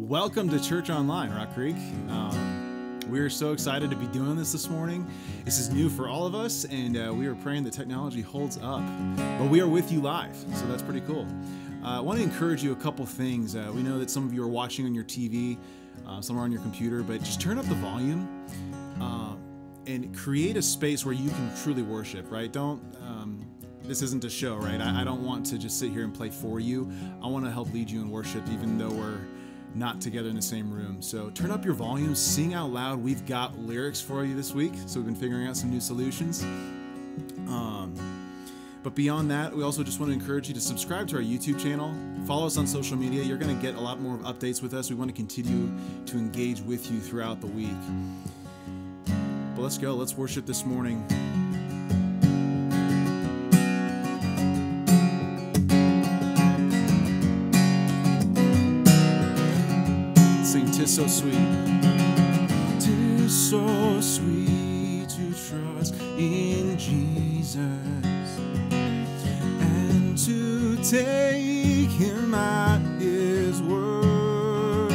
Welcome to Church Online, Rock Creek. Um, we're so excited to be doing this this morning. This is new for all of us, and uh, we are praying that technology holds up. But we are with you live, so that's pretty cool. Uh, I want to encourage you a couple things. Uh, we know that some of you are watching on your TV, uh, some are on your computer, but just turn up the volume uh, and create a space where you can truly worship, right? Don't. Um, this isn't a show, right? I, I don't want to just sit here and play for you. I want to help lead you in worship, even though we're not together in the same room. So turn up your volume, sing out loud. We've got lyrics for you this week, so we've been figuring out some new solutions. Um, but beyond that, we also just want to encourage you to subscribe to our YouTube channel, follow us on social media. You're going to get a lot more updates with us. We want to continue to engage with you throughout the week. But let's go. Let's worship this morning. Tis so sweet. Tis so sweet to trust in Jesus and to take him at his word.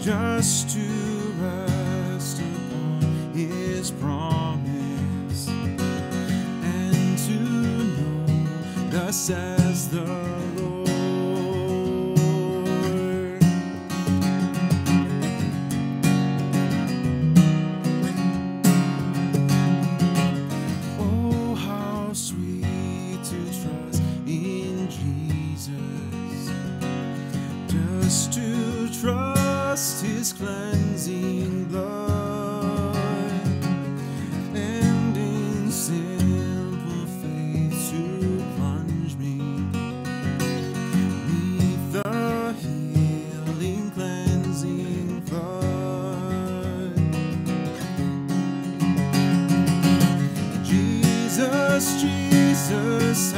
Just to rest upon his promise and to know thus says the Jesus,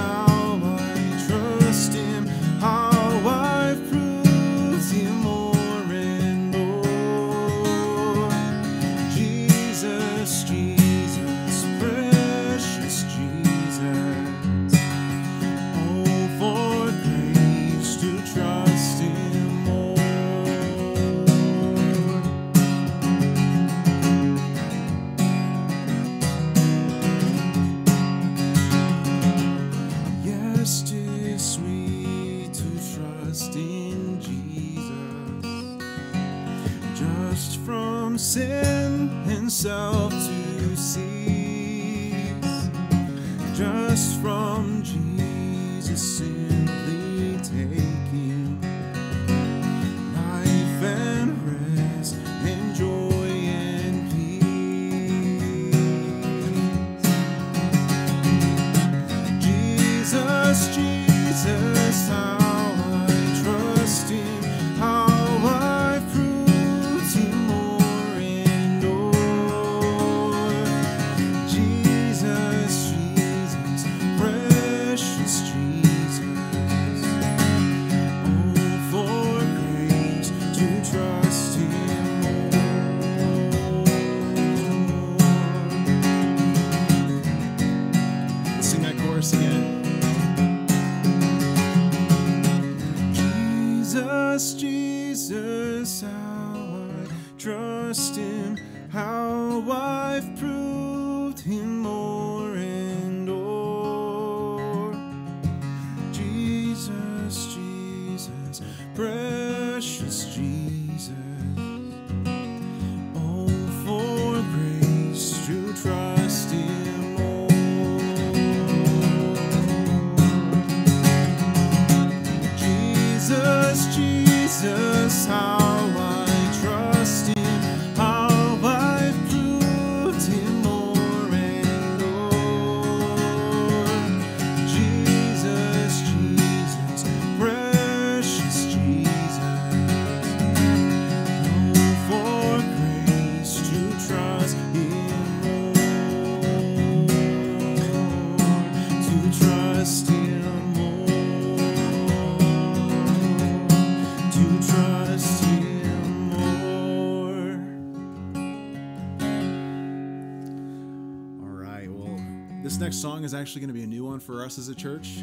is actually going to be a new one for us as a church.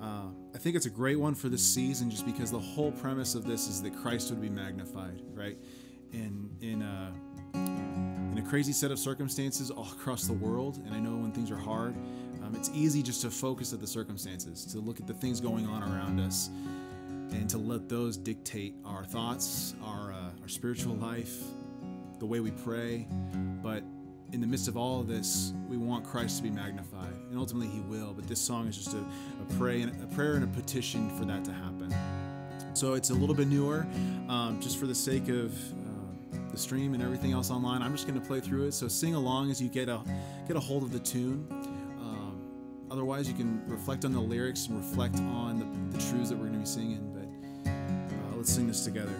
Uh, I think it's a great one for this season, just because the whole premise of this is that Christ would be magnified, right? In in uh, in a crazy set of circumstances all across the world, and I know when things are hard, um, it's easy just to focus at the circumstances, to look at the things going on around us, and to let those dictate our thoughts, our uh, our spiritual life, the way we pray. But in the midst of all of this, we want Christ to be magnified, and ultimately He will. But this song is just a, a pray a prayer and a petition for that to happen. So it's a little bit newer, um, just for the sake of uh, the stream and everything else online. I'm just going to play through it. So sing along as you get a get a hold of the tune. Um, otherwise, you can reflect on the lyrics and reflect on the, the truths that we're going to be singing. But uh, let's sing this together.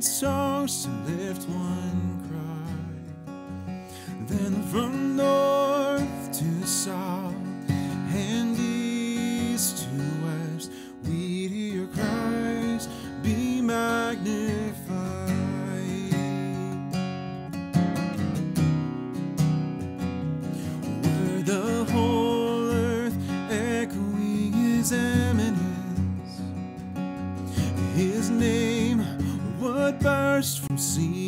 Songs to lift one burst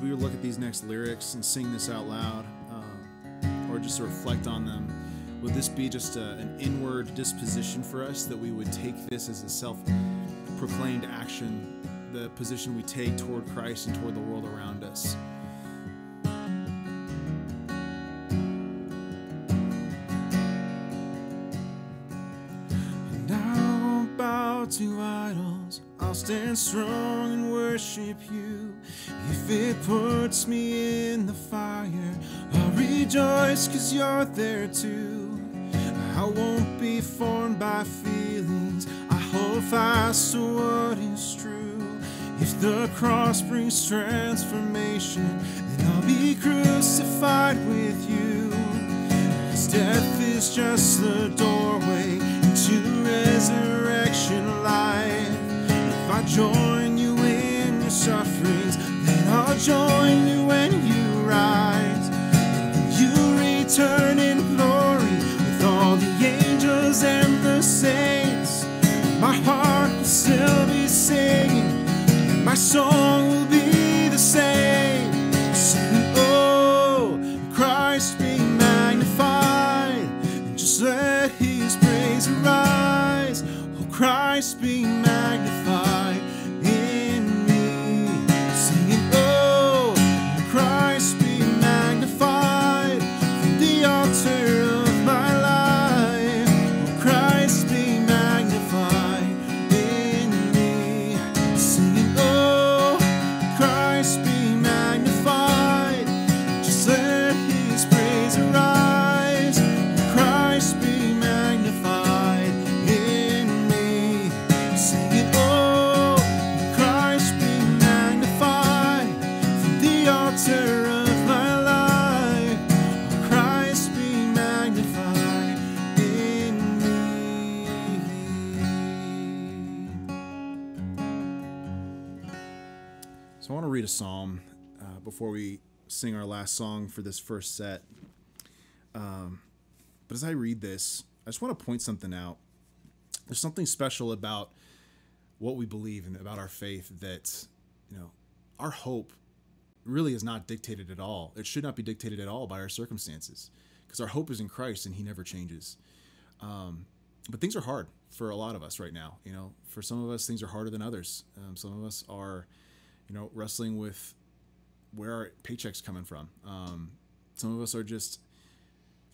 as would look at these next lyrics and sing this out loud, um, or just reflect on them, would this be just a, an inward disposition for us that we would take this as a self proclaimed action, the position we take toward Christ and toward the world around us? And I won't bow to idols. I'll stand strong and worship you. If it puts me in the fire, I'll rejoice cause you're there too. I won't be formed by feelings. I hold fast to what is true. If the cross brings transformation, then I'll be crucified with you. Cause death is just the doorway into resurrection life. If I join you in your sufferings, then I'll join you when you rise. You return in glory. With all the angels and the saints. My heart will still be singing, my song will be the same. Oh, Christ be magnified, and just let his praise arise. Oh, Christ be magnified the altar of my life. Christ be magnified in me. So I want to read a psalm uh, before we sing our last song for this first set. Um, but as I read this, I just want to point something out. There's something special about what we believe and about our faith that, you know, our hope really is not dictated at all. It should not be dictated at all by our circumstances because our hope is in Christ and He never changes. Um, but things are hard for a lot of us right now. You know, for some of us, things are harder than others. Um, some of us are, you know, wrestling with where our paychecks coming from. Um, some of us are just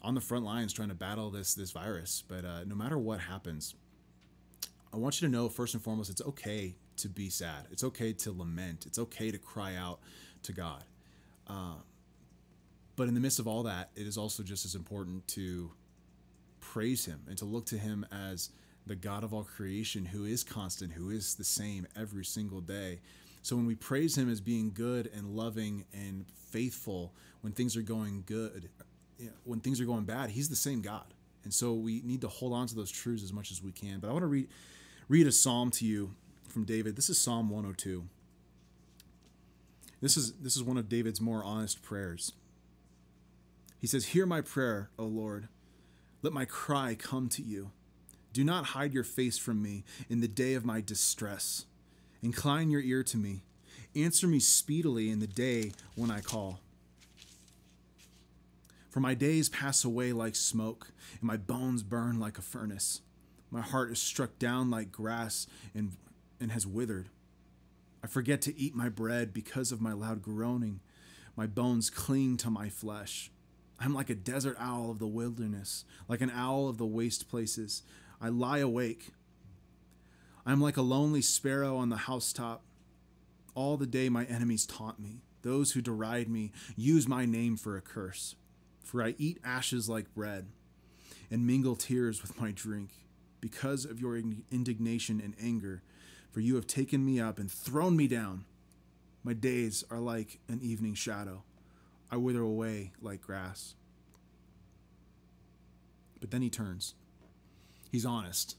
on the front lines trying to battle this this virus. But uh, no matter what happens, I want you to know first and foremost, it's okay to be sad. It's okay to lament. It's okay to cry out to God. Uh, but in the midst of all that, it is also just as important to praise Him and to look to Him as the God of all creation, who is constant, who is the same every single day. So when we praise Him as being good and loving and faithful when things are going good, you know, when things are going bad, He's the same God. And so we need to hold on to those truths as much as we can. But I want to read read a psalm to you from David. This is Psalm 102. This is this is one of David's more honest prayers. He says, "Hear my prayer, O Lord. Let my cry come to you. Do not hide your face from me in the day of my distress. Incline your ear to me. Answer me speedily in the day when I call." For my days pass away like smoke, and my bones burn like a furnace. My heart is struck down like grass and, and has withered. I forget to eat my bread because of my loud groaning. My bones cling to my flesh. I'm like a desert owl of the wilderness, like an owl of the waste places. I lie awake. I am like a lonely sparrow on the housetop. All the day my enemies taunt me. Those who deride me use my name for a curse. For I eat ashes like bread and mingle tears with my drink because of your indignation and anger. For you have taken me up and thrown me down. My days are like an evening shadow. I wither away like grass. But then he turns. He's honest.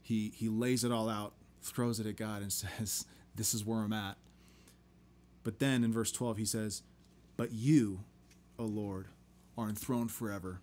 He, he lays it all out, throws it at God, and says, This is where I'm at. But then in verse 12, he says, But you, O Lord, are enthroned forever.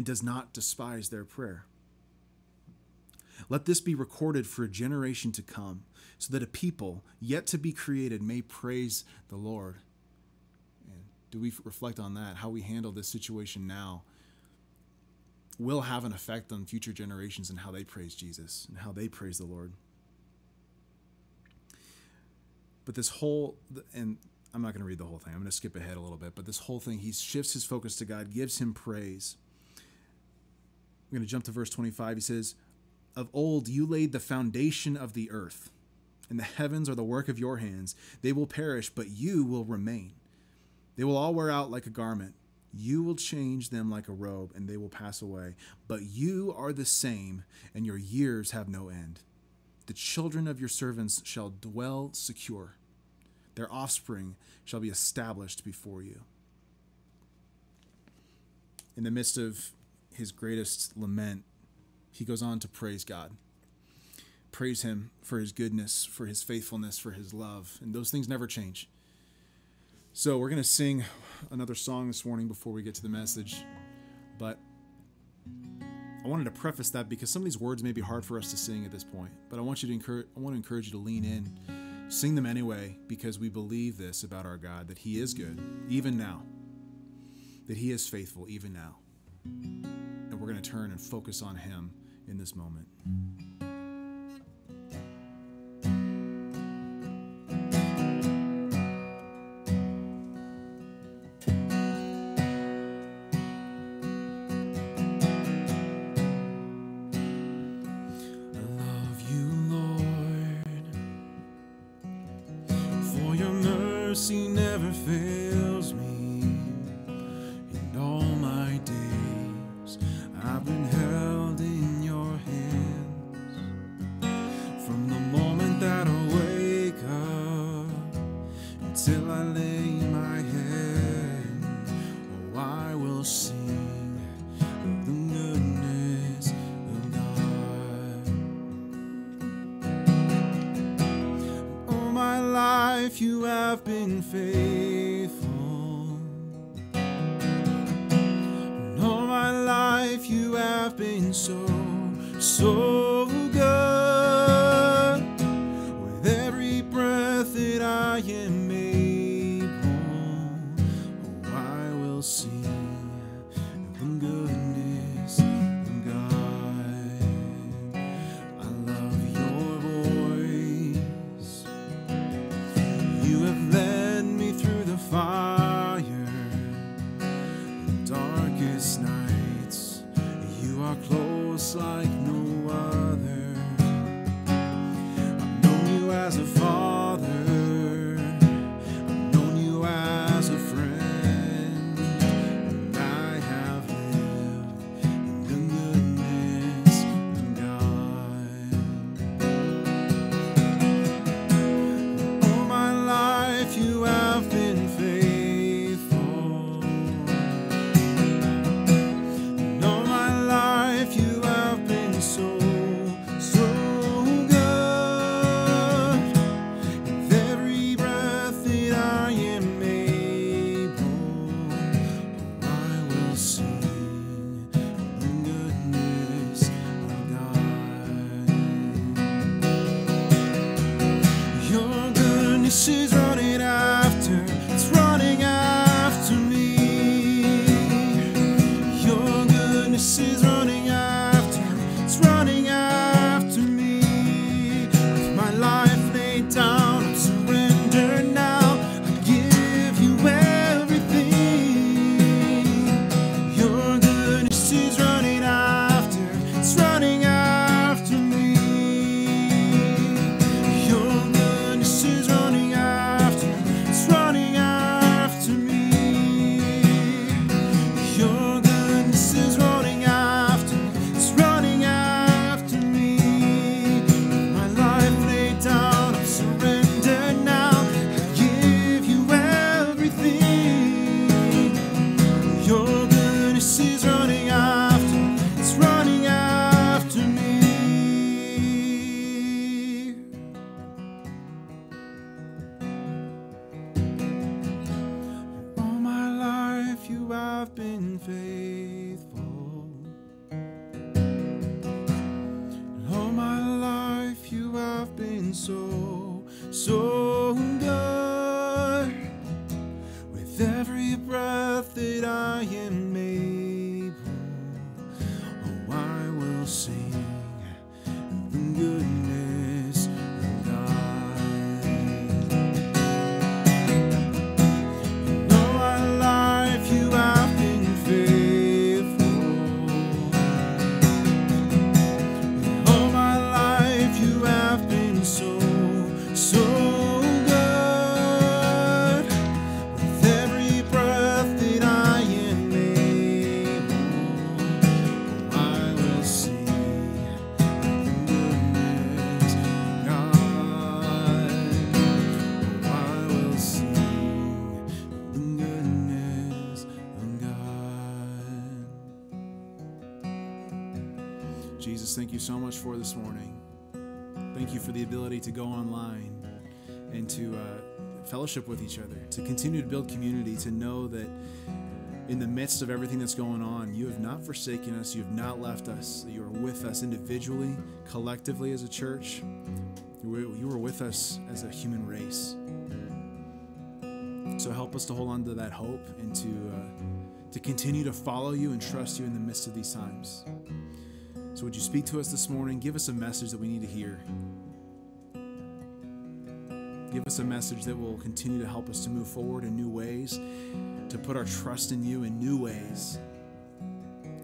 and does not despise their prayer. Let this be recorded for a generation to come, so that a people yet to be created may praise the Lord. And do we reflect on that? How we handle this situation now will have an effect on future generations and how they praise Jesus and how they praise the Lord. But this whole, and I'm not going to read the whole thing, I'm going to skip ahead a little bit, but this whole thing, he shifts his focus to God, gives him praise. I'm going to jump to verse 25. He says, Of old you laid the foundation of the earth, and the heavens are the work of your hands. They will perish, but you will remain. They will all wear out like a garment, You will change them like a robe, and they will pass away. But you are the same, and your years have no end. The children of your servants shall dwell secure, their offspring shall be established before you. In the midst of his greatest lament, he goes on to praise God. Praise him for his goodness, for his faithfulness, for his love. And those things never change. So we're going to sing another song this morning before we get to the message. But I wanted to preface that because some of these words may be hard for us to sing at this point. But I want you to encourage I want to encourage you to lean in. Sing them anyway because we believe this about our God that he is good even now. That he is faithful even now. Going to turn and focus on him in this moment. For this morning. Thank you for the ability to go online and to uh, fellowship with each other, to continue to build community, to know that in the midst of everything that's going on, you have not forsaken us, you have not left us, you are with us individually, collectively as a church. You were with us as a human race. So help us to hold on to that hope and to, uh, to continue to follow you and trust you in the midst of these times. So, would you speak to us this morning? Give us a message that we need to hear. Give us a message that will continue to help us to move forward in new ways, to put our trust in you in new ways,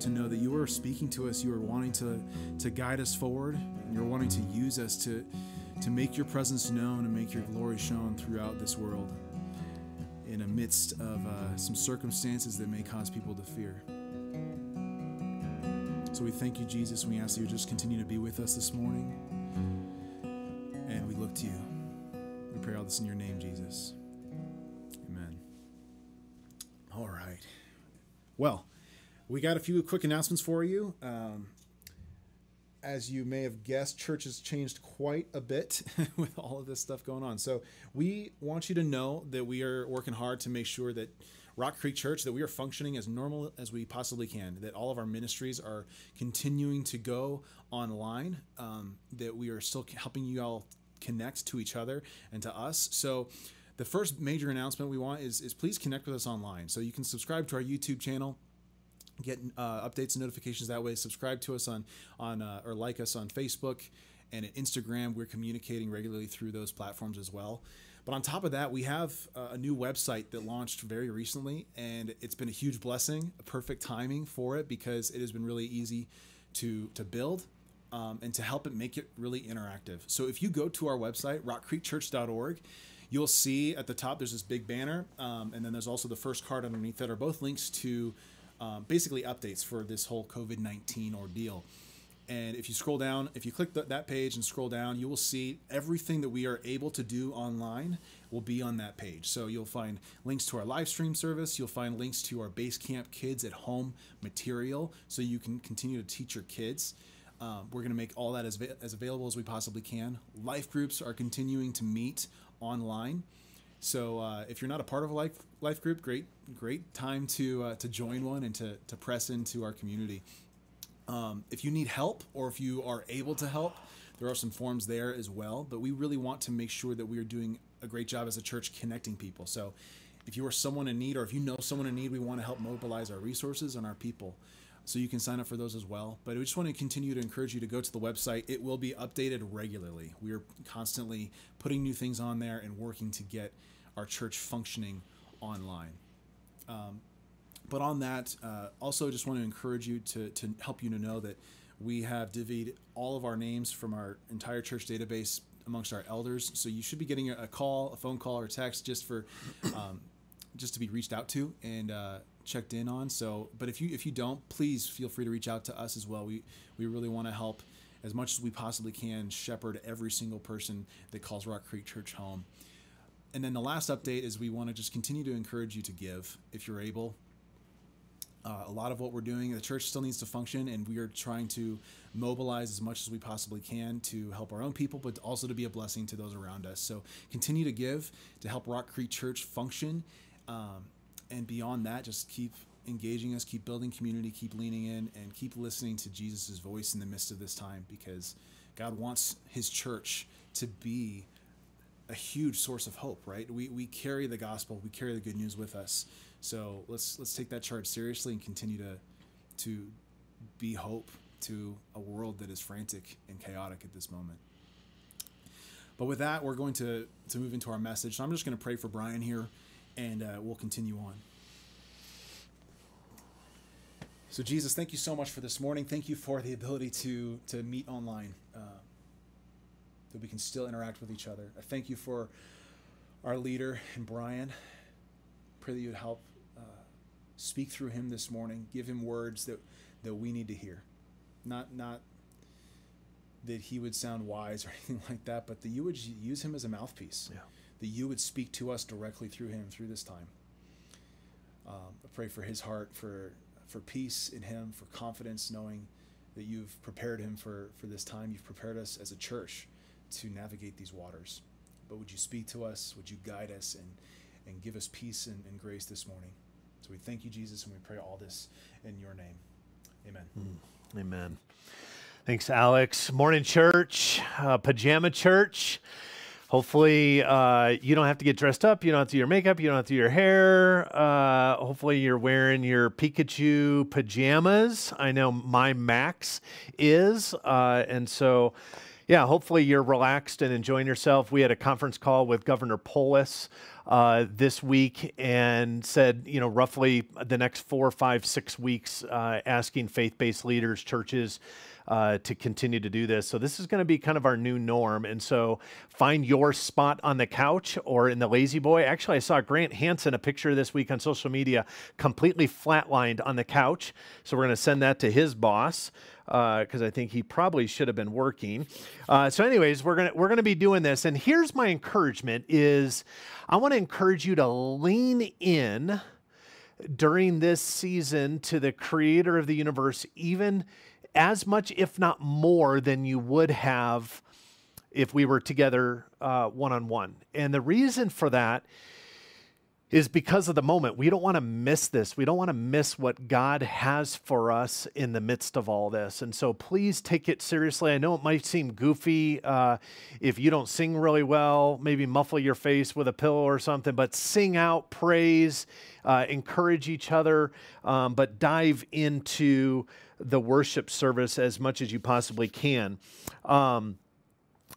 to know that you are speaking to us, you are wanting to, to guide us forward, and you're wanting to use us to, to make your presence known and make your glory shown throughout this world in the midst of uh, some circumstances that may cause people to fear. So we thank you, Jesus, we ask you to just continue to be with us this morning. And we look to you. We pray all this in your name, Jesus. Amen. All right. Well, we got a few quick announcements for you. Um, as you may have guessed, church has changed quite a bit with all of this stuff going on. So we want you to know that we are working hard to make sure that Rock Creek Church that we are functioning as normal as we possibly can, that all of our ministries are continuing to go online, um, that we are still helping you all connect to each other and to us. So, the first major announcement we want is, is please connect with us online. So, you can subscribe to our YouTube channel get uh, updates and notifications that way. Subscribe to us on on uh, or like us on Facebook and Instagram. We're communicating regularly through those platforms as well. But on top of that, we have a new website that launched very recently, and it's been a huge blessing, a perfect timing for it because it has been really easy to to build. Um, and to help it make it really interactive. So if you go to our website, rockcreekchurch.org, you'll see at the top there's this big banner, um, and then there's also the first card underneath that are both links to um, basically updates for this whole COVID 19 ordeal. And if you scroll down, if you click the, that page and scroll down, you will see everything that we are able to do online will be on that page. So you'll find links to our live stream service. You'll find links to our Basecamp Kids at Home material so you can continue to teach your kids. Um, we're going to make all that as, as available as we possibly can. Life groups are continuing to meet online. So uh, if you're not a part of a life life group, great great time to uh, to join one and to to press into our community. Um, if you need help or if you are able to help, there are some forms there as well. But we really want to make sure that we are doing a great job as a church connecting people. So if you are someone in need or if you know someone in need, we want to help mobilize our resources and our people. So you can sign up for those as well. But we just want to continue to encourage you to go to the website. It will be updated regularly. We are constantly putting new things on there and working to get our church functioning online. Um, but on that, uh, also just want to encourage you to, to help you to know that we have divvied all of our names from our entire church database amongst our elders. So you should be getting a, call, a phone call, or text just for um, just to be reached out to and uh, checked in on. So, but if you if you don't, please feel free to reach out to us as well. We we really want to help as much as we possibly can shepherd every single person that calls Rock Creek Church home. And then the last update is we want to just continue to encourage you to give if you're able. Uh, a lot of what we're doing, the church still needs to function, and we are trying to mobilize as much as we possibly can to help our own people, but also to be a blessing to those around us. So continue to give to help Rock Creek Church function. Um, and beyond that, just keep engaging us, keep building community, keep leaning in, and keep listening to Jesus' voice in the midst of this time because God wants his church to be a huge source of hope, right? We, we carry the gospel, we carry the good news with us. So let's let's take that charge seriously and continue to to be hope to a world that is frantic and chaotic at this moment. But with that, we're going to to move into our message. So I'm just going to pray for Brian here, and uh, we'll continue on. So Jesus, thank you so much for this morning. Thank you for the ability to to meet online, uh, that we can still interact with each other. I thank you for our leader and Brian. Pray that you would help speak through him this morning. Give him words that, that we need to hear. Not, not that he would sound wise or anything like that, but that you would use him as a mouthpiece. Yeah. That you would speak to us directly through him through this time. Um, I pray for his heart, for, for peace in him, for confidence, knowing that you've prepared him for, for this time. You've prepared us as a church to navigate these waters. But would you speak to us? Would you guide us and, and give us peace and, and grace this morning? So we thank you, Jesus, and we pray all this in your name. Amen. Mm, amen. Thanks, Alex. Morning, church, uh, pajama church. Hopefully, uh, you don't have to get dressed up. You don't have to do your makeup. You don't have to do your hair. Uh, hopefully, you're wearing your Pikachu pajamas. I know my Max is. Uh, and so, yeah, hopefully, you're relaxed and enjoying yourself. We had a conference call with Governor Polis uh, this week and said, you know, roughly the next four, five, six weeks, uh, asking faith based leaders, churches, uh, to continue to do this. So this is going to be kind of our new norm. And so find your spot on the couch or in the lazy boy. Actually, I saw Grant Hanson a picture this week on social media, completely flatlined on the couch. So we're going to send that to his boss because uh, I think he probably should have been working. Uh, so, anyways, we're gonna we're gonna be doing this, and here's my encouragement: is I want to encourage you to lean in during this season to the Creator of the universe, even as much, if not more, than you would have if we were together one on one. And the reason for that is because of the moment. We don't want to miss this. We don't want to miss what God has for us in the midst of all this. And so please take it seriously. I know it might seem goofy uh, if you don't sing really well, maybe muffle your face with a pillow or something, but sing out praise, uh, encourage each other, um, but dive into the worship service as much as you possibly can. Um,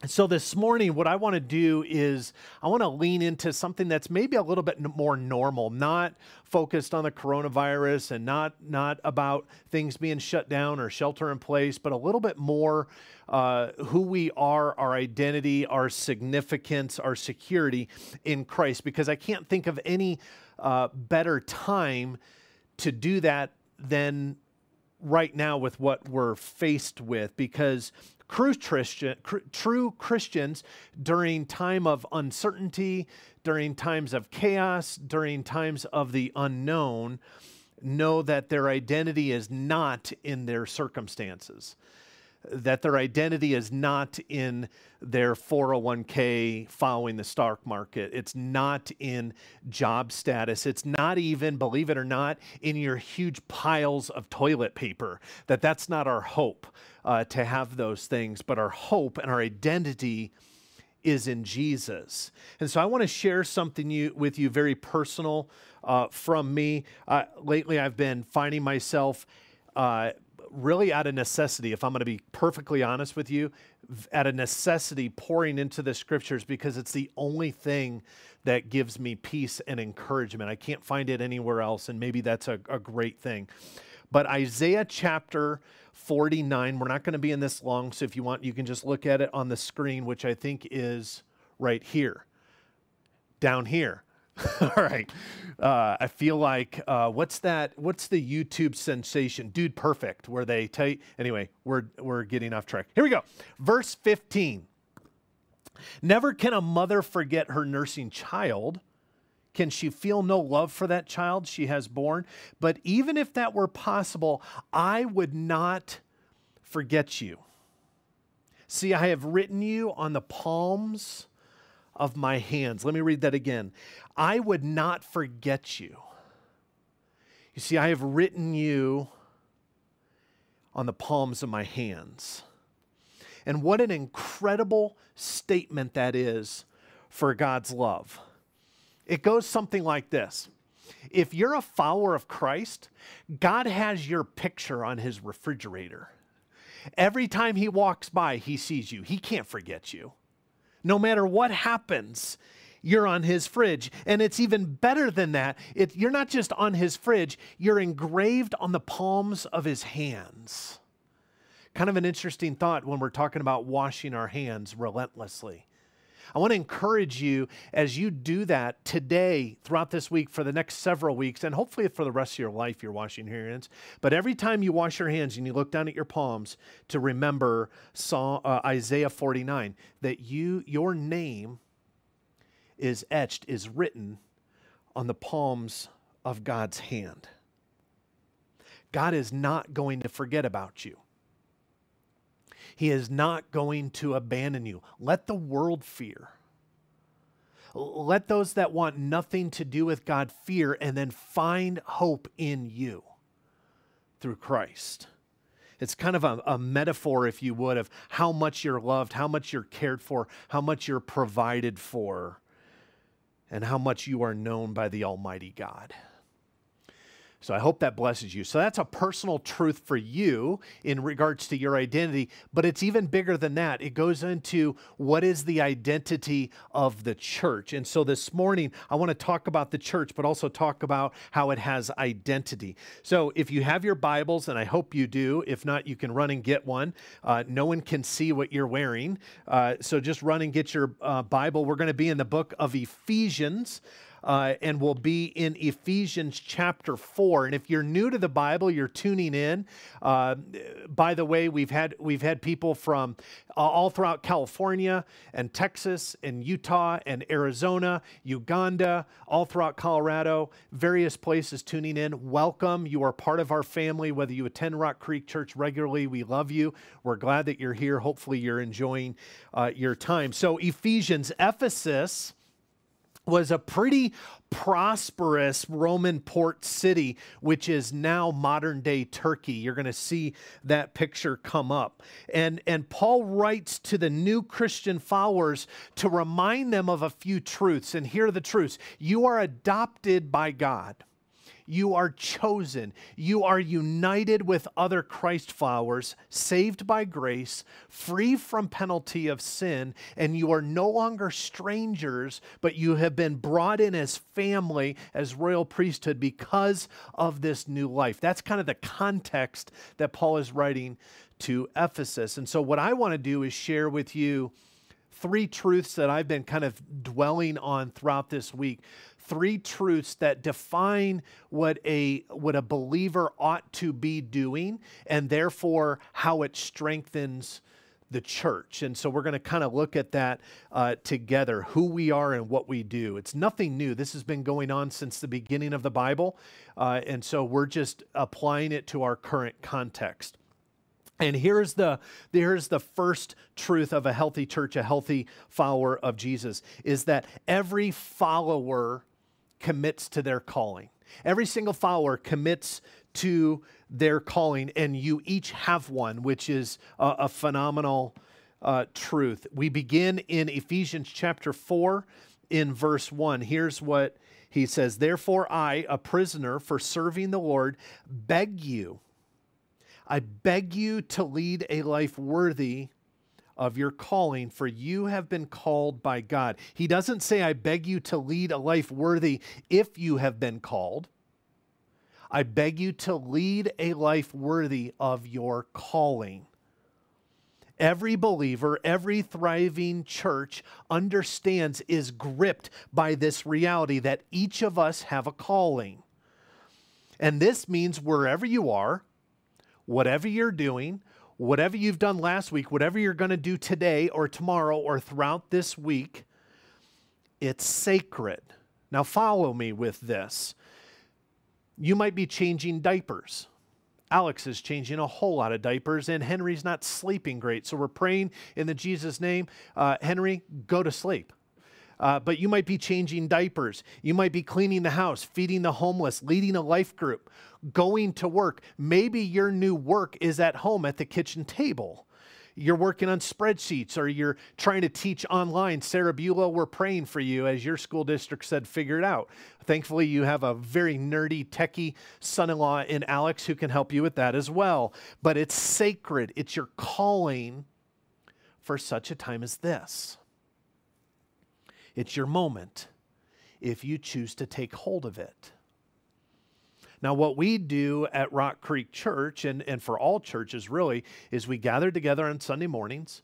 so, this morning, what I want to do is I want to lean into something that's maybe a little bit more normal, not focused on the coronavirus and not, not about things being shut down or shelter in place, but a little bit more uh, who we are, our identity, our significance, our security in Christ. Because I can't think of any uh, better time to do that than right now with what we're faced with because True, Christian, true Christians during time of uncertainty, during times of chaos, during times of the unknown, know that their identity is not in their circumstances that their identity is not in their 401k following the stock market. It's not in job status. It's not even, believe it or not, in your huge piles of toilet paper. That that's not our hope uh, to have those things, but our hope and our identity is in Jesus. And so I want to share something you, with you very personal uh, from me. Uh, lately, I've been finding myself uh, really out of necessity, if I'm going to be perfectly honest with you, out of necessity pouring into the scriptures because it's the only thing that gives me peace and encouragement. I can't find it anywhere else, and maybe that's a, a great thing. But Isaiah chapter 49, we're not going to be in this long, so if you want, you can just look at it on the screen, which I think is right here, down here. All right. Uh, I feel like uh, what's that? What's the YouTube sensation, Dude Perfect, where they tell you? Anyway, we're we're getting off track. Here we go. Verse 15. Never can a mother forget her nursing child. Can she feel no love for that child she has born? But even if that were possible, I would not forget you. See, I have written you on the palms of my hands. Let me read that again. I would not forget you. You see, I have written you on the palms of my hands. And what an incredible statement that is for God's love. It goes something like this If you're a follower of Christ, God has your picture on his refrigerator. Every time he walks by, he sees you. He can't forget you. No matter what happens, you're on his fridge. And it's even better than that. It, you're not just on his fridge, you're engraved on the palms of his hands. Kind of an interesting thought when we're talking about washing our hands relentlessly. I want to encourage you as you do that today, throughout this week, for the next several weeks, and hopefully for the rest of your life, you're washing your hands. But every time you wash your hands and you look down at your palms, to remember Psalm, uh, Isaiah 49, that you, your name is etched, is written on the palms of God's hand. God is not going to forget about you. He is not going to abandon you. Let the world fear. Let those that want nothing to do with God fear and then find hope in you through Christ. It's kind of a, a, metaphor, if you would, of how much you're loved, how much you're cared for, how much you're provided for, and how much you are known by the Almighty God. So I hope that blesses you. So that's a personal truth for you in regards to your identity, but it's even bigger than that. It goes into what is the identity of the church. And so this morning, I want to talk about the church, but also talk about how it has identity. So if you have your Bibles, and I hope you do, if not, you can run and get one. Uh, no one can see what you're wearing. Uh, so just run and get your uh, Bible. We're going to be in the book of Ephesians uh, and we'll be in Ephesians chapter 4. And if you're new to the Bible, you're tuning in. Uh, by the way, we've had, we've had people from uh, all throughout California and Texas and Utah and Arizona, Uganda, all throughout Colorado, various places tuning in. Welcome. You are part of our family, whether you attend Rock Creek Church regularly. We love you. We're glad that you're here. Hopefully, you're enjoying uh, your time. So, Ephesians, Ephesus was a pretty prosperous Roman port city, which is now modern day Turkey. You're going to see that picture come up. And, and Paul writes to the new Christian followers to remind them of a few truths. And here are the truths you are adopted by God. You are chosen. You are united with other Christ followers, saved by grace, free from penalty of sin, and you are no longer strangers, but you have been brought in as family, as royal priesthood because of this new life. That's kind of the context that Paul is writing to Ephesus. And so, what I want to do is share with you three truths that I've been kind of dwelling on throughout this week three truths that define what a what a believer ought to be doing and therefore how it strengthens the church. And so we're going to kind of look at that uh, together who we are and what we do. It's nothing new. This has been going on since the beginning of the Bible. Uh, and so we're just applying it to our current context. And here's the here's the first truth of a healthy church, a healthy follower of Jesus, is that every follower commits to their calling. Every single follower commits to their calling, and you each have one, which is a, a phenomenal uh, truth. We begin in Ephesians chapter 4 in verse 1. Here's what he says Therefore, I, a prisoner for serving the Lord, beg you, I beg you to lead a life worthy of your calling, for you have been called by God. He doesn't say, I beg you to lead a life worthy if you have been called. I beg you to lead a life worthy of your calling. Every believer, every thriving church understands, is gripped by this reality that each of us have a calling. And this means wherever you are, whatever you're doing, whatever you've done last week, whatever you're going to do today or tomorrow or throughout this week, it's sacred. Now, follow me with this. You might be changing diapers. Alex is changing a whole lot of diapers, and Henry's not sleeping great. So we're praying in the Jesus name. Uh, Henry, go to sleep. Uh, but you might be changing diapers. You might be cleaning the house, feeding the homeless, leading a life group going to work. Maybe your new work is at home at the kitchen table. You're working on spreadsheets or you're trying to teach online. Sarah Beulah, we're praying for you as your school district said, figure it out. Thankfully, you have a very nerdy, techie son in law in Alex who can help you with that as well. But it's sacred, it's your calling for such a time as this. It's your moment if you choose to take hold of it. Now, what we do at Rock Creek Church, and, and for all churches really, is we gather together on Sunday mornings,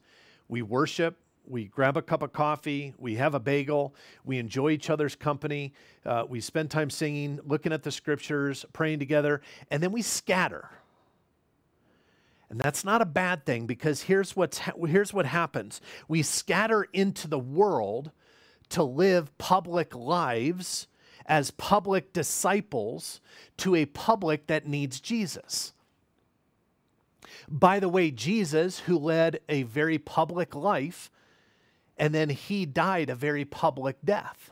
we worship, we grab a cup of coffee, we have a bagel, we enjoy each other's company, uh, we spend time singing, looking at the scriptures, praying together, and then we scatter. And that's not a bad thing because here's, what's ha- here's what happens we scatter into the world to live public lives as public disciples to a public that needs Jesus. By the way, Jesus, who led a very public life, and then he died a very public death.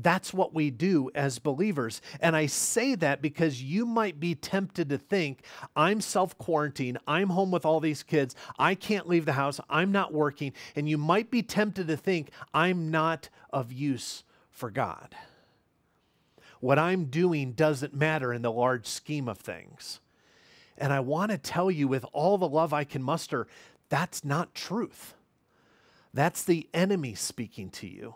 That's what we do as believers. And I say that because you might be tempted to think, I'm self quarantine, I'm home with all these kids, I can't leave the house, I'm not working. And you might be tempted to think, I'm not of use for God. What I'm doing doesn't matter in the large scheme of things. And I want to tell you, with all the love I can muster, that's not truth. That's the enemy speaking to you.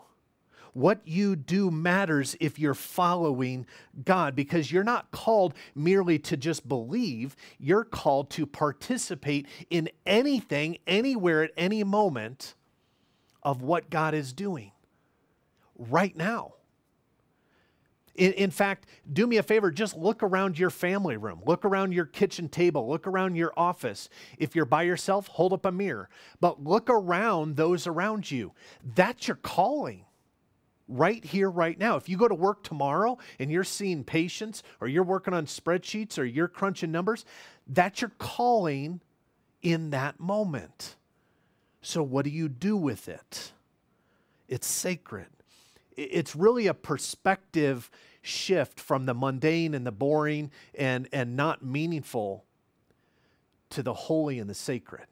What you do matters if you're following God because you're not called merely to just believe, you're called to participate in anything, anywhere, at any moment of what God is doing right now. In, fact, do me a favor, just look around your family room, look around your kitchen table, look around your office. If you're by yourself, hold up a mirror, but look around those around you. That's your calling right here, right now. If you go to work tomorrow and you're seeing patients or you're working on spreadsheets or you're crunching numbers, that's your calling in that moment. So, what do you do with it? It's sacred it's really a perspective shift from the mundane and the boring and, and not meaningful to the holy and the sacred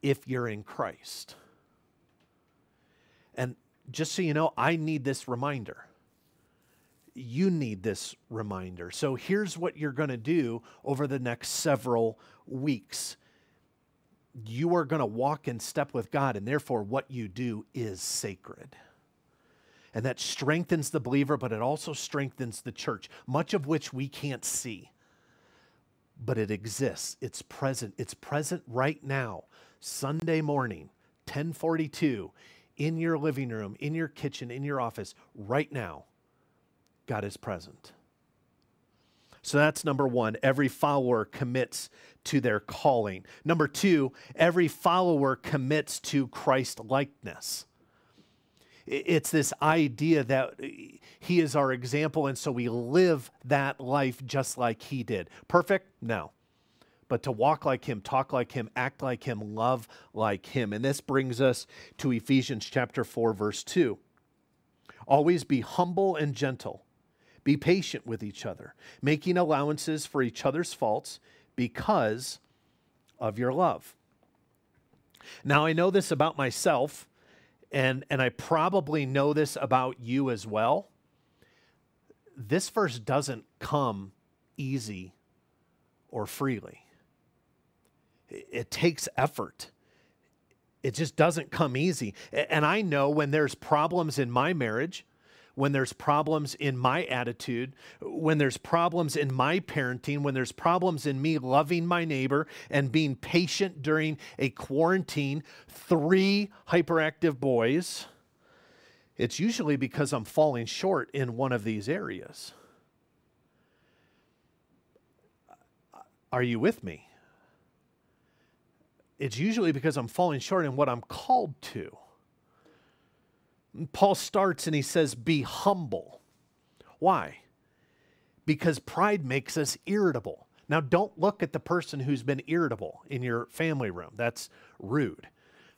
if you're in Christ. Just so you know, I need this reminder. You need this reminder. So here's what you're going to do over the next several weeks you are going to walk in step with God, and therefore what you do is sacred. And that strengthens the believer, but it also strengthens the church, much of which we can't see. But it exists. It's present. It's present right now, Sunday morning, 1042, in your living room, in your kitchen, in your office, right now. God is present. So that's number one. Every follower commits to their calling. Number two, every follower commits to Christ likeness. It's this idea that he is our example, and so we live that life just like he did. Perfect? No. But to walk like him, talk like him, act like him, love like him. And this brings us to Ephesians chapter 4, verse 2. Always be humble and gentle. Be patient with each other, making allowances for each other's faults because of your love. Now, I know this about myself, and, and I probably know this about you as well. This verse doesn't come easy or freely, it, takes effort. It just doesn't come easy. And I know when there's problems in my marriage, when there's problems in my attitude, when there's problems in my parenting, when there's problems in me loving my neighbor and being patient during a quarantine, three hyperactive boys, it's usually because I'm falling short in one of these areas. Are you with me? It's usually because I'm falling short in what I'm called to. Paul starts and he says, Be humble. Why? Because pride makes us irritable. Now, don't look at the person who's been irritable in your family room. That's rude.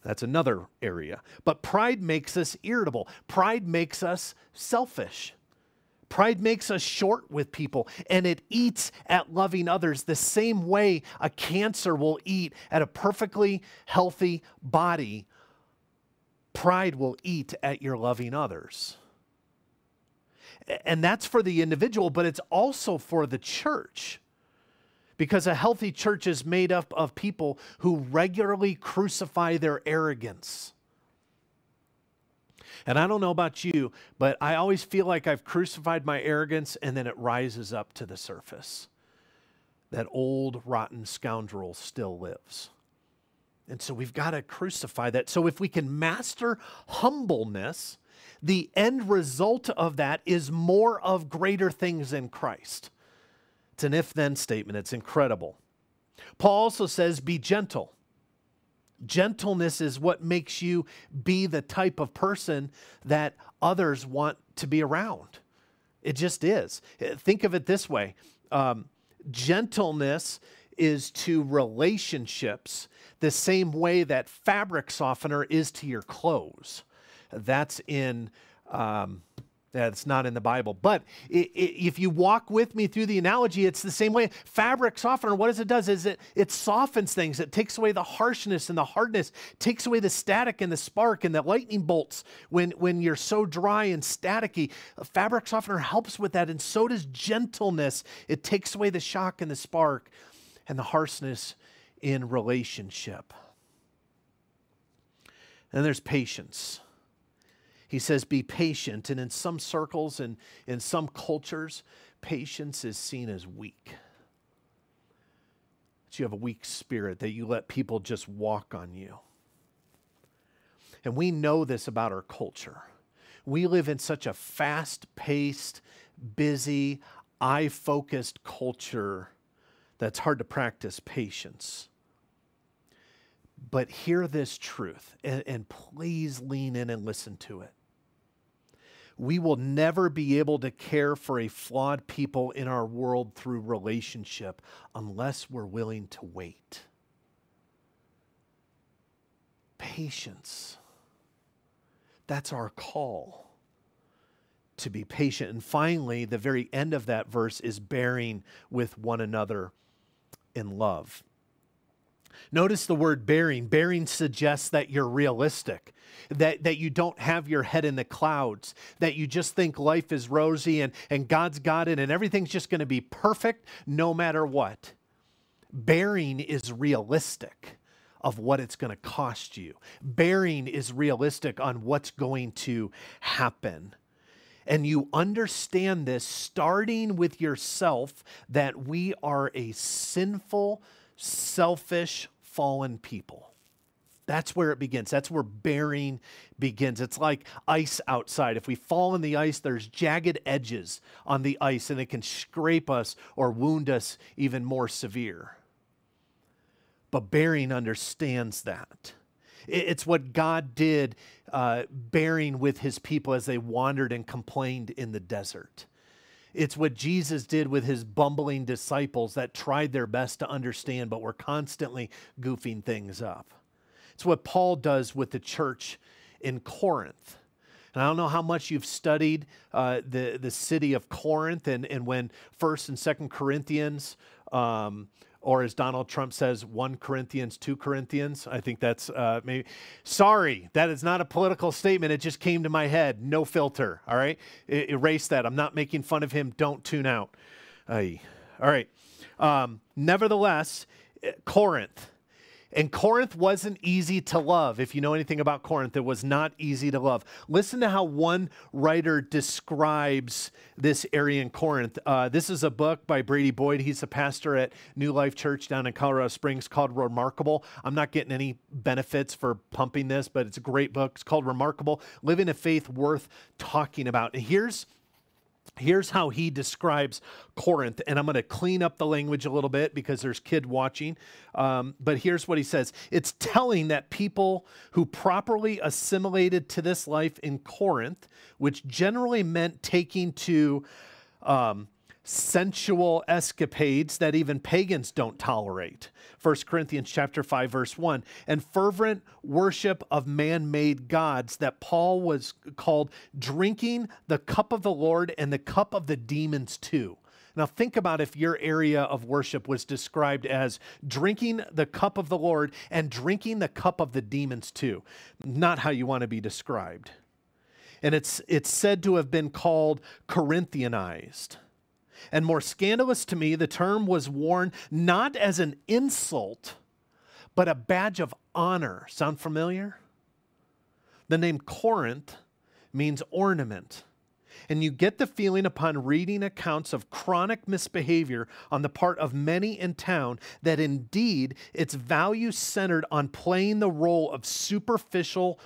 That's another area. But pride makes us irritable. Pride makes us selfish. Pride makes us short with people and it eats at loving others the same way a cancer will eat at a perfectly healthy body Pride will eat at your loving others. And that's for the individual, but it's also for the church. Because a healthy church is made up of people who regularly crucify their arrogance. And I don't know about you, but I always feel like I've crucified my arrogance and then it rises up to the surface. That old, rotten scoundrel still lives. And so we've got to crucify that. So if we can master humbleness, the end result of that is more of greater things in Christ. It's an if then statement, it's incredible. Paul also says, Be gentle. Gentleness is what makes you be the type of person that others want to be around. It just is. Think of it this way um, Gentleness is to relationships the same way that fabric softener is to your clothes. That's in. Um, that's not in the Bible. But if you walk with me through the analogy, it's the same way. Fabric softener, what does it does is it, it softens things. It takes away the harshness and the hardness, takes away the static and the spark and the lightning bolts when, when you're so dry and staticky. Fabric softener helps with that, and so does gentleness. It takes away the shock and the spark and the harshness in relationship. And there's patience. He says, Be patient. And in some circles and in some cultures, patience is seen as weak. That you have a weak spirit, that you let people just walk on you. And we know this about our culture. We live in such a fast paced, busy, eye focused culture that's hard to practice patience. But hear this truth and, and, please lean in and listen to it we will never be able to care for a flawed people in our world through relationship unless we're willing to wait. Patience. That's our call to be patient. And finally, the very end of that verse is bearing with one another in love. Notice the word bearing. Bearing suggests that you're realistic, that, that you don't have your head in the clouds, that you just think life is rosy and, and God's got it and everything's just going to be perfect no matter what. Bearing is realistic of what it's going to cost you, bearing is realistic on what's going to happen. And you understand this starting with yourself that we are a sinful, selfish, fallen people. That's where it begins. That's where bearing begins. It's like ice outside. If we fall in the ice, there's jagged edges on the ice and it can scrape us or wound us even more severe. But bearing understands that. It's what God did uh, bearing with his people as they wandered and complained in the desert. It's what Jesus did with his bumbling disciples that tried their best to understand, but were constantly goofing things up. It's what Paul does with the church in Corinth. And I don't know how much you've studied uh, the, the city of Corinth and, and when First and Second Corinthians um, or as Donald Trump says, 1 Corinthians, 2 Corinthians. I think that's uh, maybe. Sorry, that is not a political statement. It just came to my head. No filter. All right. Erase that. I'm not making fun of him. Don't tune out. Aye. All right. Um, nevertheless, eh, Corinth. And Corinth wasn't easy to love. If you know anything about Corinth, it was not easy to love. Listen to how one writer describes this area in Corinth. Uh, this is a book by Brady Boyd. He's a pastor at New Life Church down in Colorado Springs called Remarkable. I'm not getting any benefits for pumping this, but it's a great book. It's called Remarkable Living a Faith Worth Talking About. And here's Here's how he describes Corinth, and I'm going to clean up the language a little bit because there's kid watching. Um, but here's what he says: It's telling that people who properly assimilated to this life in Corinth, which generally meant taking to um, sensual escapades that even pagans don't tolerate. 1 Corinthians chapter 5 verse 1 and fervent worship of man-made gods that Paul was called drinking the cup of the Lord and the cup of the demons too. Now, think about if your area of worship was described as drinking the cup of the Lord and drinking the cup of the demons too. Not how you want to be described. And it's, it's said to have been called Corinthianized. And more scandalous to me, the term was worn not as an insult, but a badge of honor. Sound familiar? The name Corinth means ornament. And you get the feeling upon reading accounts of chronic misbehavior on the part of many in town that indeed its value centered on playing the role of superficial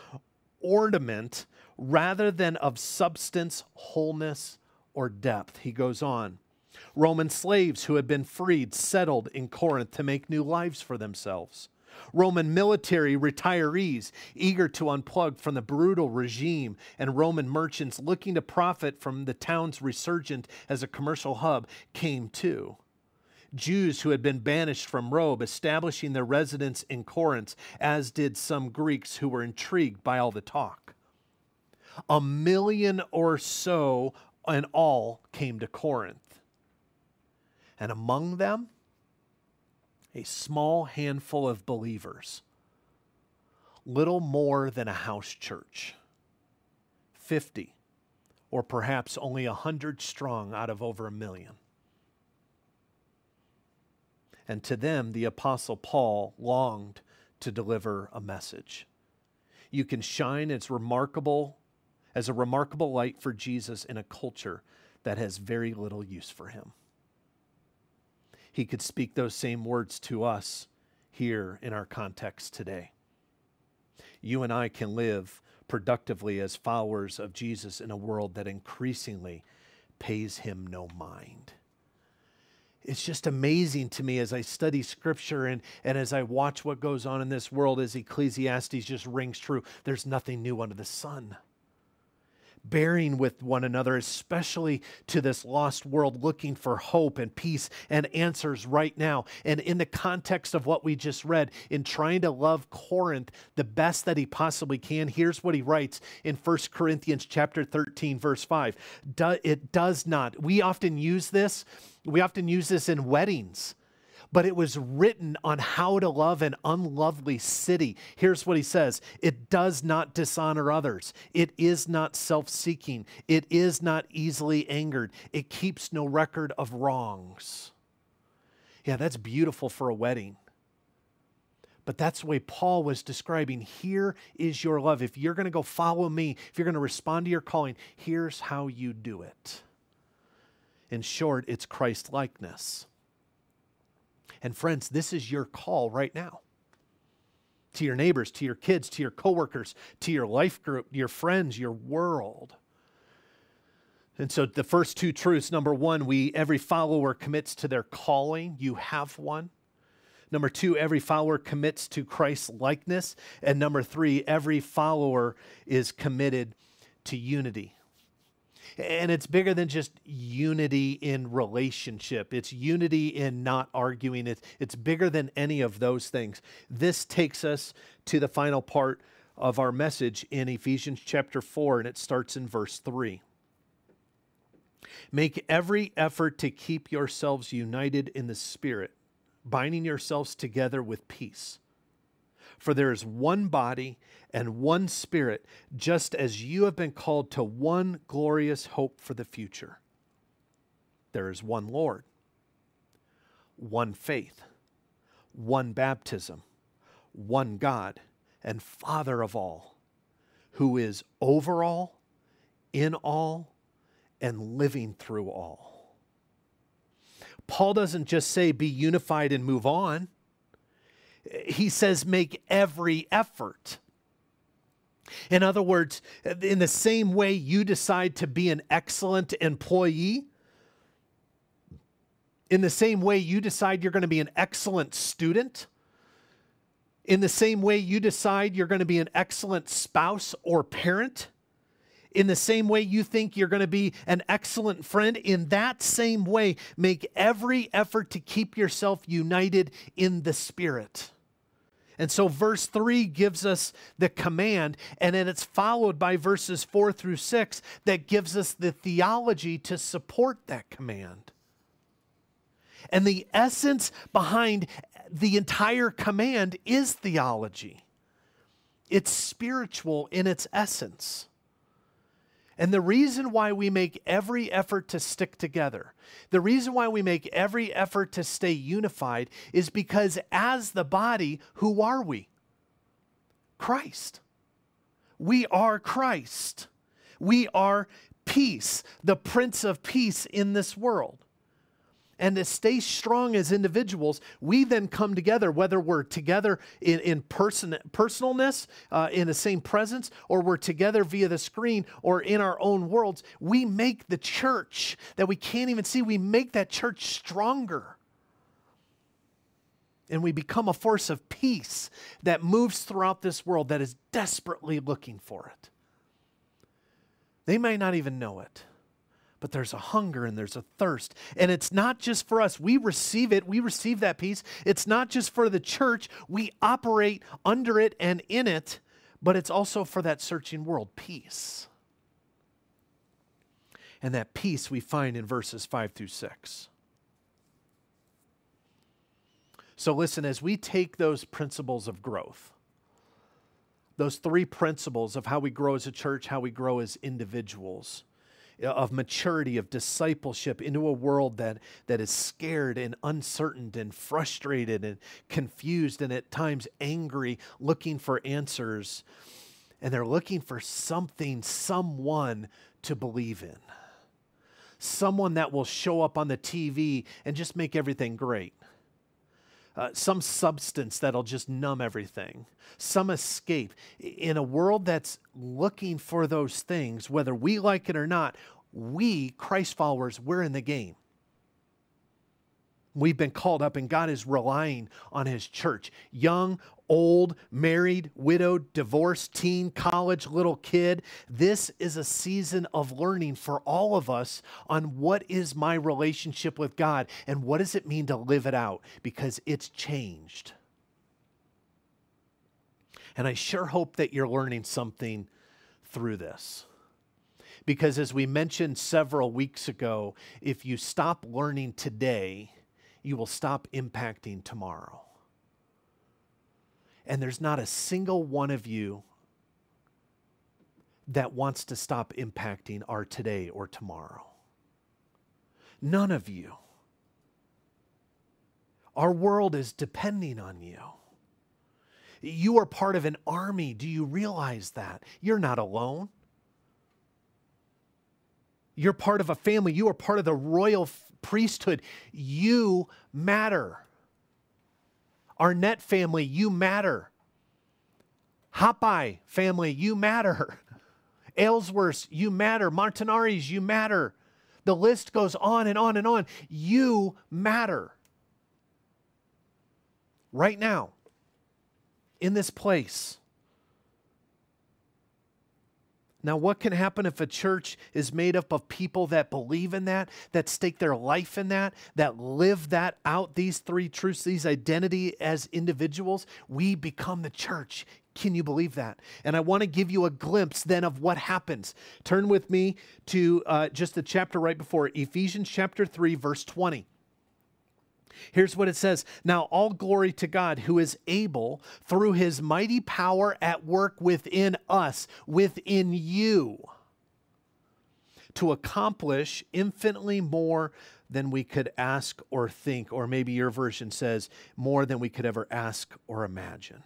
ornament rather than of substance, wholeness, or depth. He goes on. Roman slaves who had been freed settled in Corinth to make new lives for themselves. Roman military retirees eager to unplug from the brutal regime, and Roman merchants looking to profit from the town's resurgent as a commercial hub came too. Jews who had been banished from Rome, establishing their residence in Corinth, as did some Greeks who were intrigued by all the talk. A million or so in all came to Corinth. And among them, a small handful of believers, little more than a house church, 50 or perhaps only a hundred strong out of over a million. And to them, the Apostle Paul longed to deliver a message. You can shine as remarkable as a remarkable light for Jesus in a culture that has very little use for him. He could speak those same words to us here in our context today. You and I can live productively as followers of Jesus in a world that increasingly pays him no mind. It's just amazing to me as I study scripture and, and as I watch what goes on in this world as Ecclesiastes just rings true. There's nothing new under the sun bearing with one another, especially to this lost world looking for hope and peace and answers right now. And in the context of what we just read, in trying to love Corinth the best that he possibly can, here's what he writes in 1 Corinthians chapter 13, verse 5. It does not. We often use this, we often use this in weddings but it was written on how to love an unlovely city. Here's what he says it does not dishonor others, it is not self seeking, it is not easily angered, it keeps no record of wrongs. Yeah, that's beautiful for a wedding. But that's the way Paul was describing. Here is your love. If you're going to go follow me, if you're going to respond to your calling, here's how you do it. In short, it's Christ likeness. And friends, this is your call right now. To your neighbors, to your kids, to your coworkers, to your life group, your friends, your world. And so the first two truths, number 1, we every follower commits to their calling. You have one. Number 2, every follower commits to Christ's likeness, and number 3, every follower is committed to unity. And it's bigger than just unity in relationship. It's unity in not arguing. It's, it's bigger than any of those things. This takes us to the final part of our message in Ephesians chapter 4, and it starts in verse 3. Make every effort to keep yourselves united in the Spirit, binding yourselves together with peace. For there is one body and one spirit, just as you have been called to one glorious hope for the future. There is one Lord, one faith, one baptism, one God and Father of all, who is over all, in all, and living through all. Paul doesn't just say be unified and move on he says, make every effort. In other words, in the same way you decide to be an excellent employee, in the same way you decide you're going to be an excellent student, in the same way you decide you're going to be an excellent spouse or parent, in the same way you think you're going to be an excellent friend, in that same way, make every effort to keep yourself united in the Spirit. And so verse 3 gives us the command, and then it's followed by verses 4 through 6 that gives us the theology to support that command. And the essence behind the entire command is theology. It's spiritual in its essence. And the reason why we make every effort to stick together, the reason why we make every effort to stay unified is because as the body, who are we? Christ. We are Christ. We are peace, the Prince of Peace in this world and to stay strong as individuals, we then come together, whether we're together in, in person, personalness, uh, in the same presence, or we're together via the screen or in our own worlds. We make the church that we can't even see, we make that church stronger. And we become a force of peace that moves throughout this world that is desperately looking for it. They may not even know it, but there's a hunger and there's a thirst. And it's not just for us. We receive it, we receive that peace. It's not just for the church, we operate under it and in it, but it's also for that searching world peace. And that peace we find in verses 5 through 6. So, listen, as we take those principles of growth, those three principles of how we grow as a church, how we grow as individuals, Uh, of maturity, of discipleship into a world that, that is scared and uncertain and frustrated and confused and at times angry, looking for answers. And they're looking for something, someone to believe in. Someone that will show up on the TV and just make everything great uh, some substance that'll just numb everything, some escape. In a world that's looking for those things, whether we like it or not, we, Christ followers, we're in the game. We've been called up, and God is relying on His church, young, old, married, widowed, divorced, teen, college, little kid. This is a season of learning for all of us on what is my relationship with God and what does it mean to live it out because it's changed. And I sure hope that you're learning something through this. Because as we mentioned several weeks ago, if you stop learning today, you will stop impacting tomorrow. And there's not a single one of you that wants to stop impacting our today or tomorrow. None of you. Our world is depending on you. You are part of an army. Do you realize that? You're not alone. You're part of a family. You are part of the royal priesthood. You matter. Arnett family, you matter. Hopai family, you matter. Aylesworth, you matter. Martinaris, you matter. The list goes on and on and on. You matter. Right now, in this place. Now, what can happen if a church is made up of people that believe in that, that stake their life in that, that live that out, these three truths, these identity as individuals? We become the church. Can you believe that? And I want to give you a glimpse then of what happens. Turn with me to uh, just the chapter right before Ephesians chapter 3, verse 20. Here's what it says Now, all glory to God who is able, through his mighty power at work within us, within you, to accomplish infinitely more than we could ask or think. Or maybe your version says, more than we could ever ask or imagine.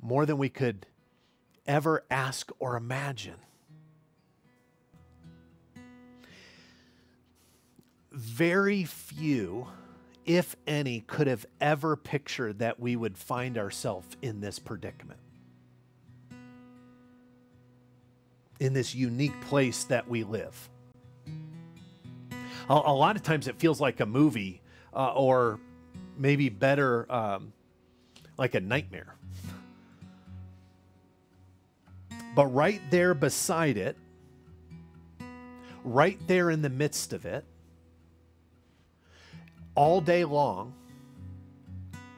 More than we could ever ask or imagine. Very few, if any, could have ever pictured that we would find ourselves in this predicament. In this unique place that we live. A, a lot of times it feels like a movie, uh, or maybe better, um, like a nightmare. But right there beside it, right there in the midst of it, all day long,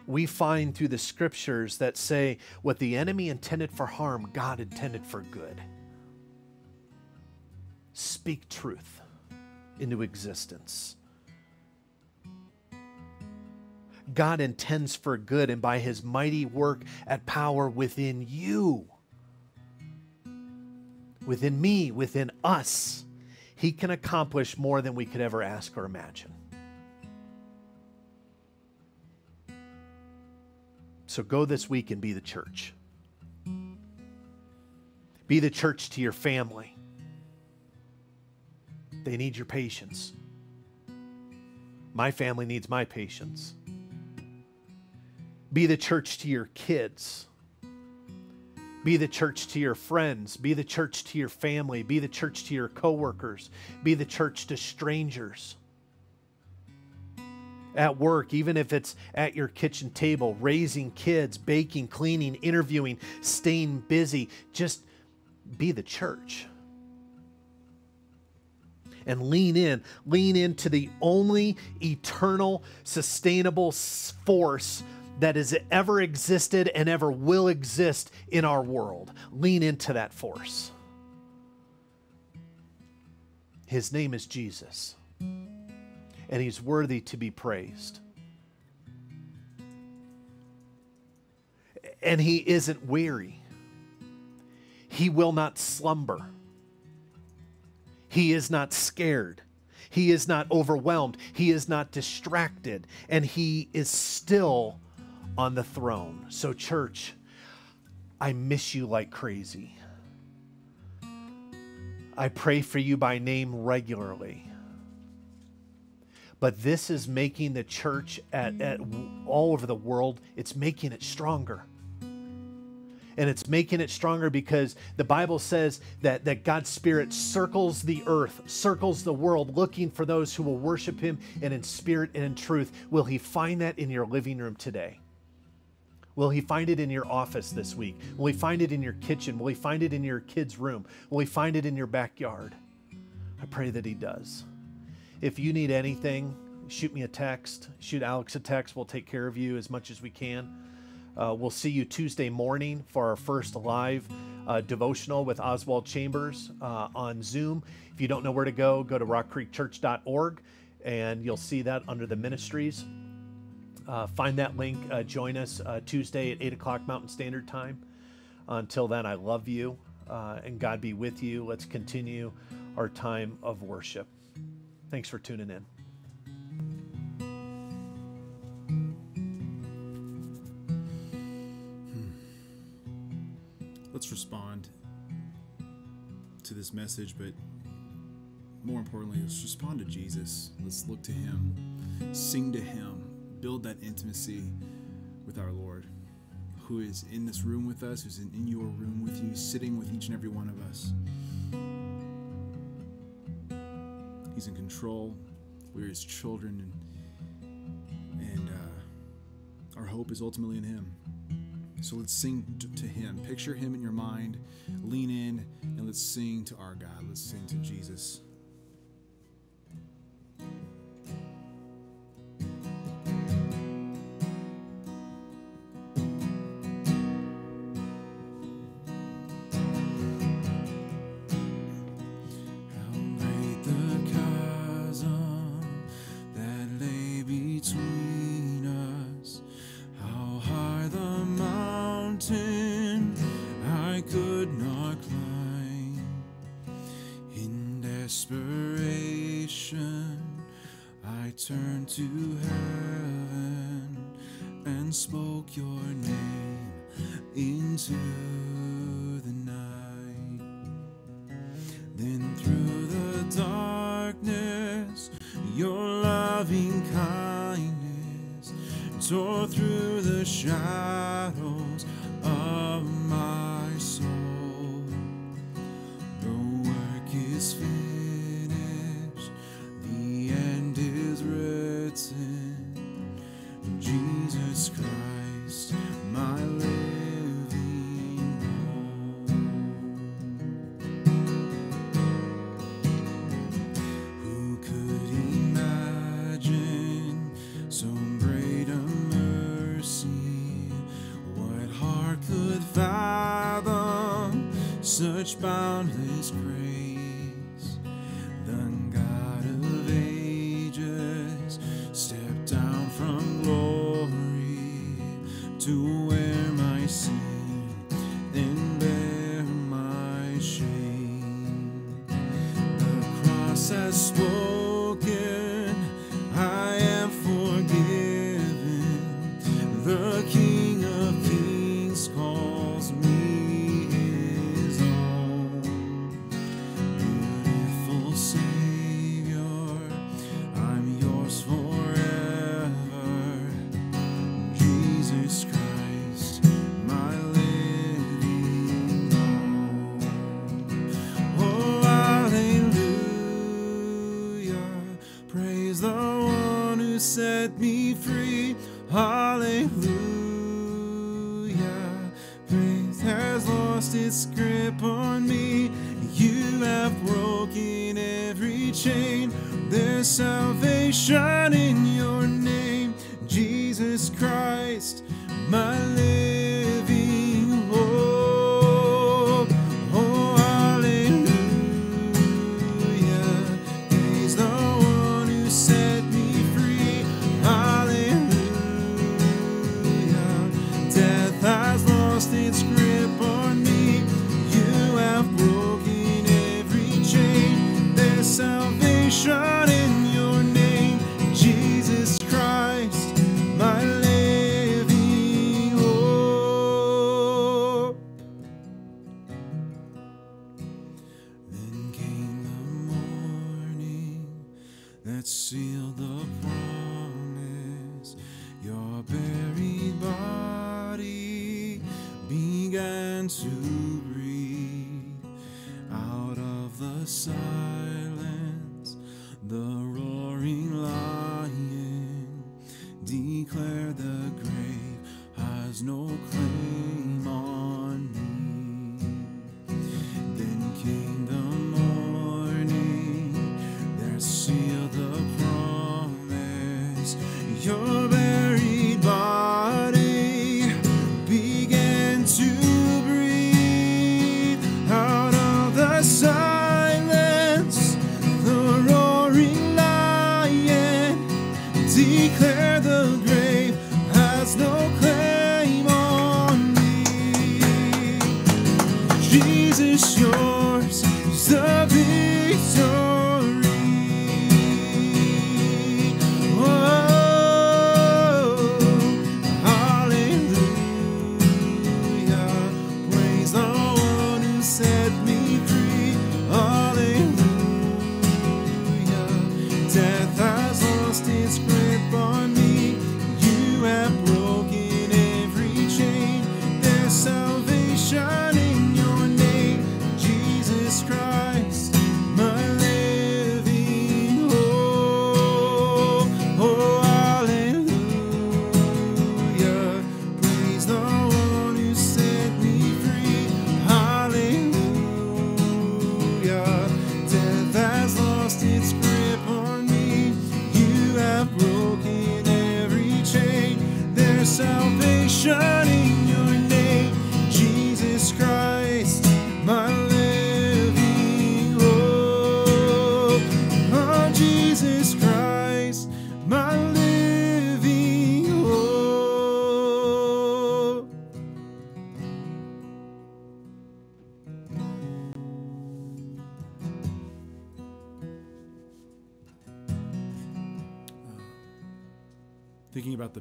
we find through the scriptures that say what the enemy intended for harm, God intended for good. Speak truth into existence. God intends for good, and by his mighty work at power within you, within me, within us, he can accomplish more than we could ever ask or imagine. So go this week and be the church. Be the church to your family. They need your patience. My family needs my patience. Be the church to your kids. Be the church to your friends. Be the church to your family. Be the church to your coworkers. Be the church to strangers at work, even if it's at your kitchen table, raising kids, baking, cleaning, interviewing, staying busy. Just be the church and lean in, lean into the only eternal, sustainable force that has ever existed and ever will exist in our world. Lean into that force. His name is Jesus, and he's worthy to be praised. And he isn't weary, he will not slumber. He is not scared. He is not overwhelmed. He is not distracted. And he is still on the throne. So, church, I miss you like crazy. I pray for you by name regularly. But this is making the church at, at all over the world, it's making it stronger and it's making it stronger because the Bible says that, that God's Spirit circles the earth, circles the world, looking for those who will worship Him and in spirit and in truth. Will He find that in your living room today? Will He find it in your office this week? Will He find it in your kitchen? Will He find it in your kid's room? Will He find it in your backyard? I pray that He does. If you need anything, shoot me a text, shoot Alex a text. We'll take care of you as much as we can. Uh, we'll see you Tuesday morning for our first live uh, devotional with Oswald Chambers uh, on Zoom. If you don't know where to go, go to rockcreekchurch.org and you'll see that under the ministries. Uh, find that link. Uh, join us uh, Tuesday at 8 o'clock Mountain Standard Time. Until then, I love you and God be with you. Let's continue our time of worship. Thanks for tuning in. Hmm. let's respond to this message, but more importantly, let's respond to Jesus. Let's look to Him, sing to Him, build that intimacy with our Lord, who is in this room with us, who's in, in your room with you, sitting with each and every one of us. In control. We're His children, and, and uh, our hope is ultimately in Him. So let's sing to Him. Picture Him in your mind. Lean in and let's sing to our God. Let's sing to Jesus. Stepped down from glory to wear my sin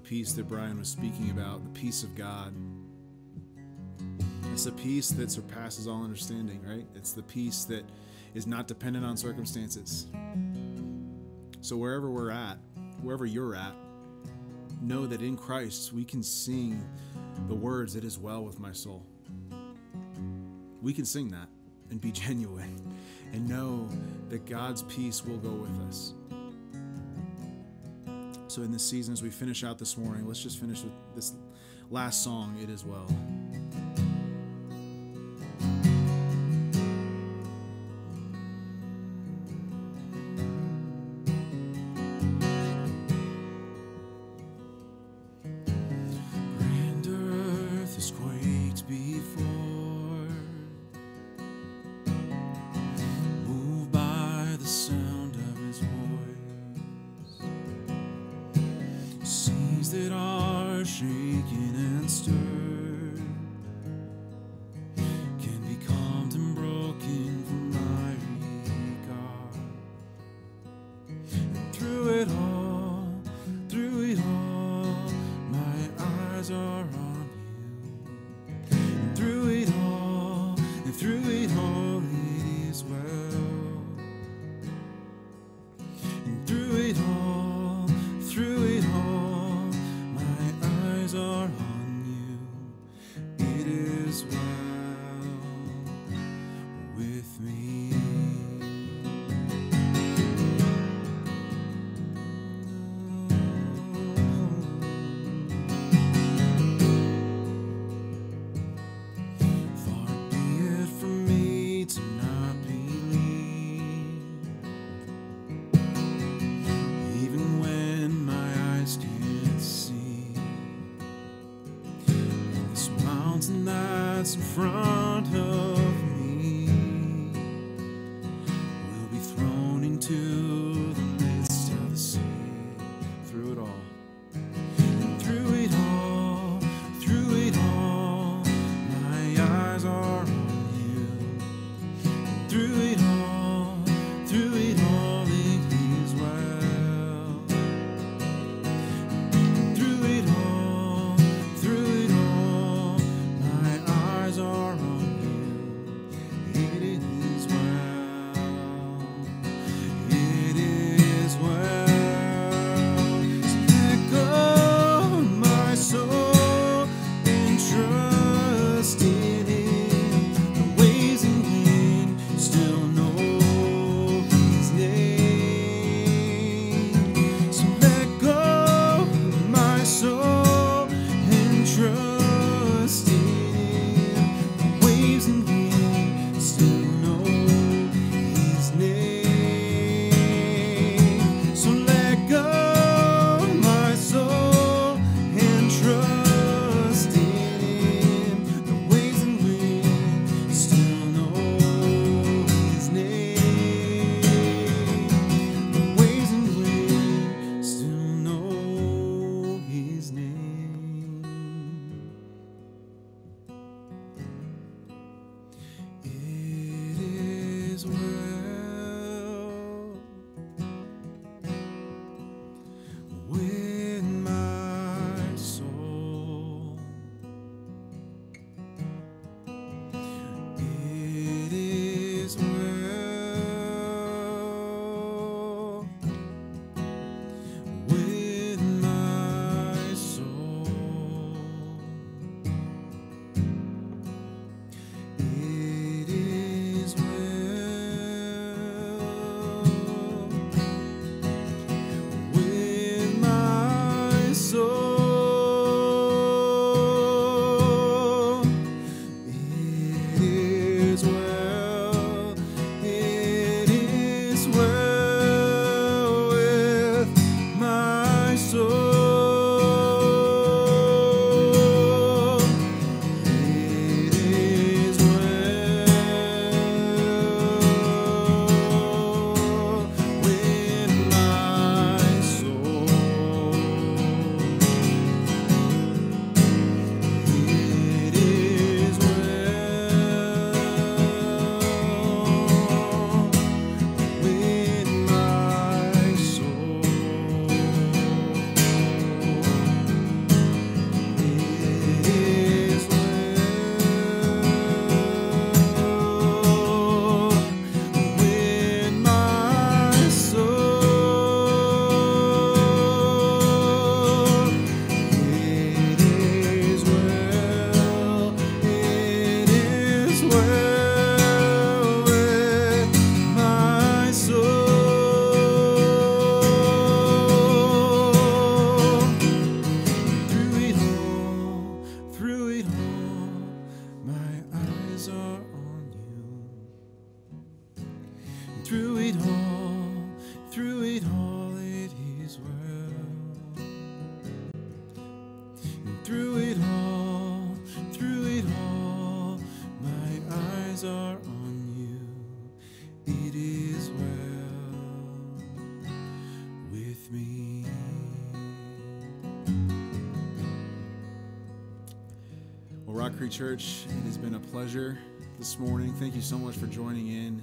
peace that Brian was speaking about, the peace of God. It's a peace that surpasses all understanding, right? It's the peace that is not dependent on circumstances. So, wherever we're at, wherever you're at, know that in Christ we can sing the words, It is well with my soul. We can sing that and be genuine and know that God's peace will go with us. So in this season, as we finish out this morning, let's just finish with this last song, It Is Well. Church, it has been a pleasure this morning. Thank you so much for joining in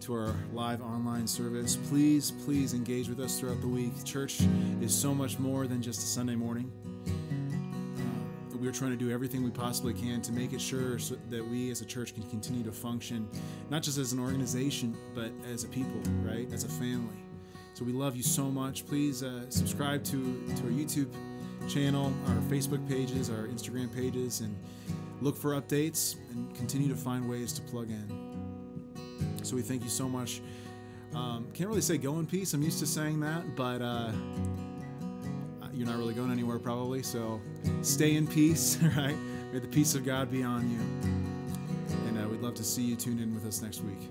to our live online service. Please, please engage with us throughout the week. Church is so much more than just a Sunday morning. Uh, we're trying to do everything we possibly can to make it sure so that we as a church can continue to function, not just as an organization, but as a people, right? As a family. So we love you so much. Please uh, subscribe to, to our YouTube channel, our Facebook pages, our Instagram pages, and look for updates and continue to find ways to plug in. So we thank you so much. Um, can't really say go in peace. I'm used to saying that, but uh, you're not really going anywhere probably. So stay in peace, right? May the peace of God be on you. And uh, we'd love to see you tune in with us next week.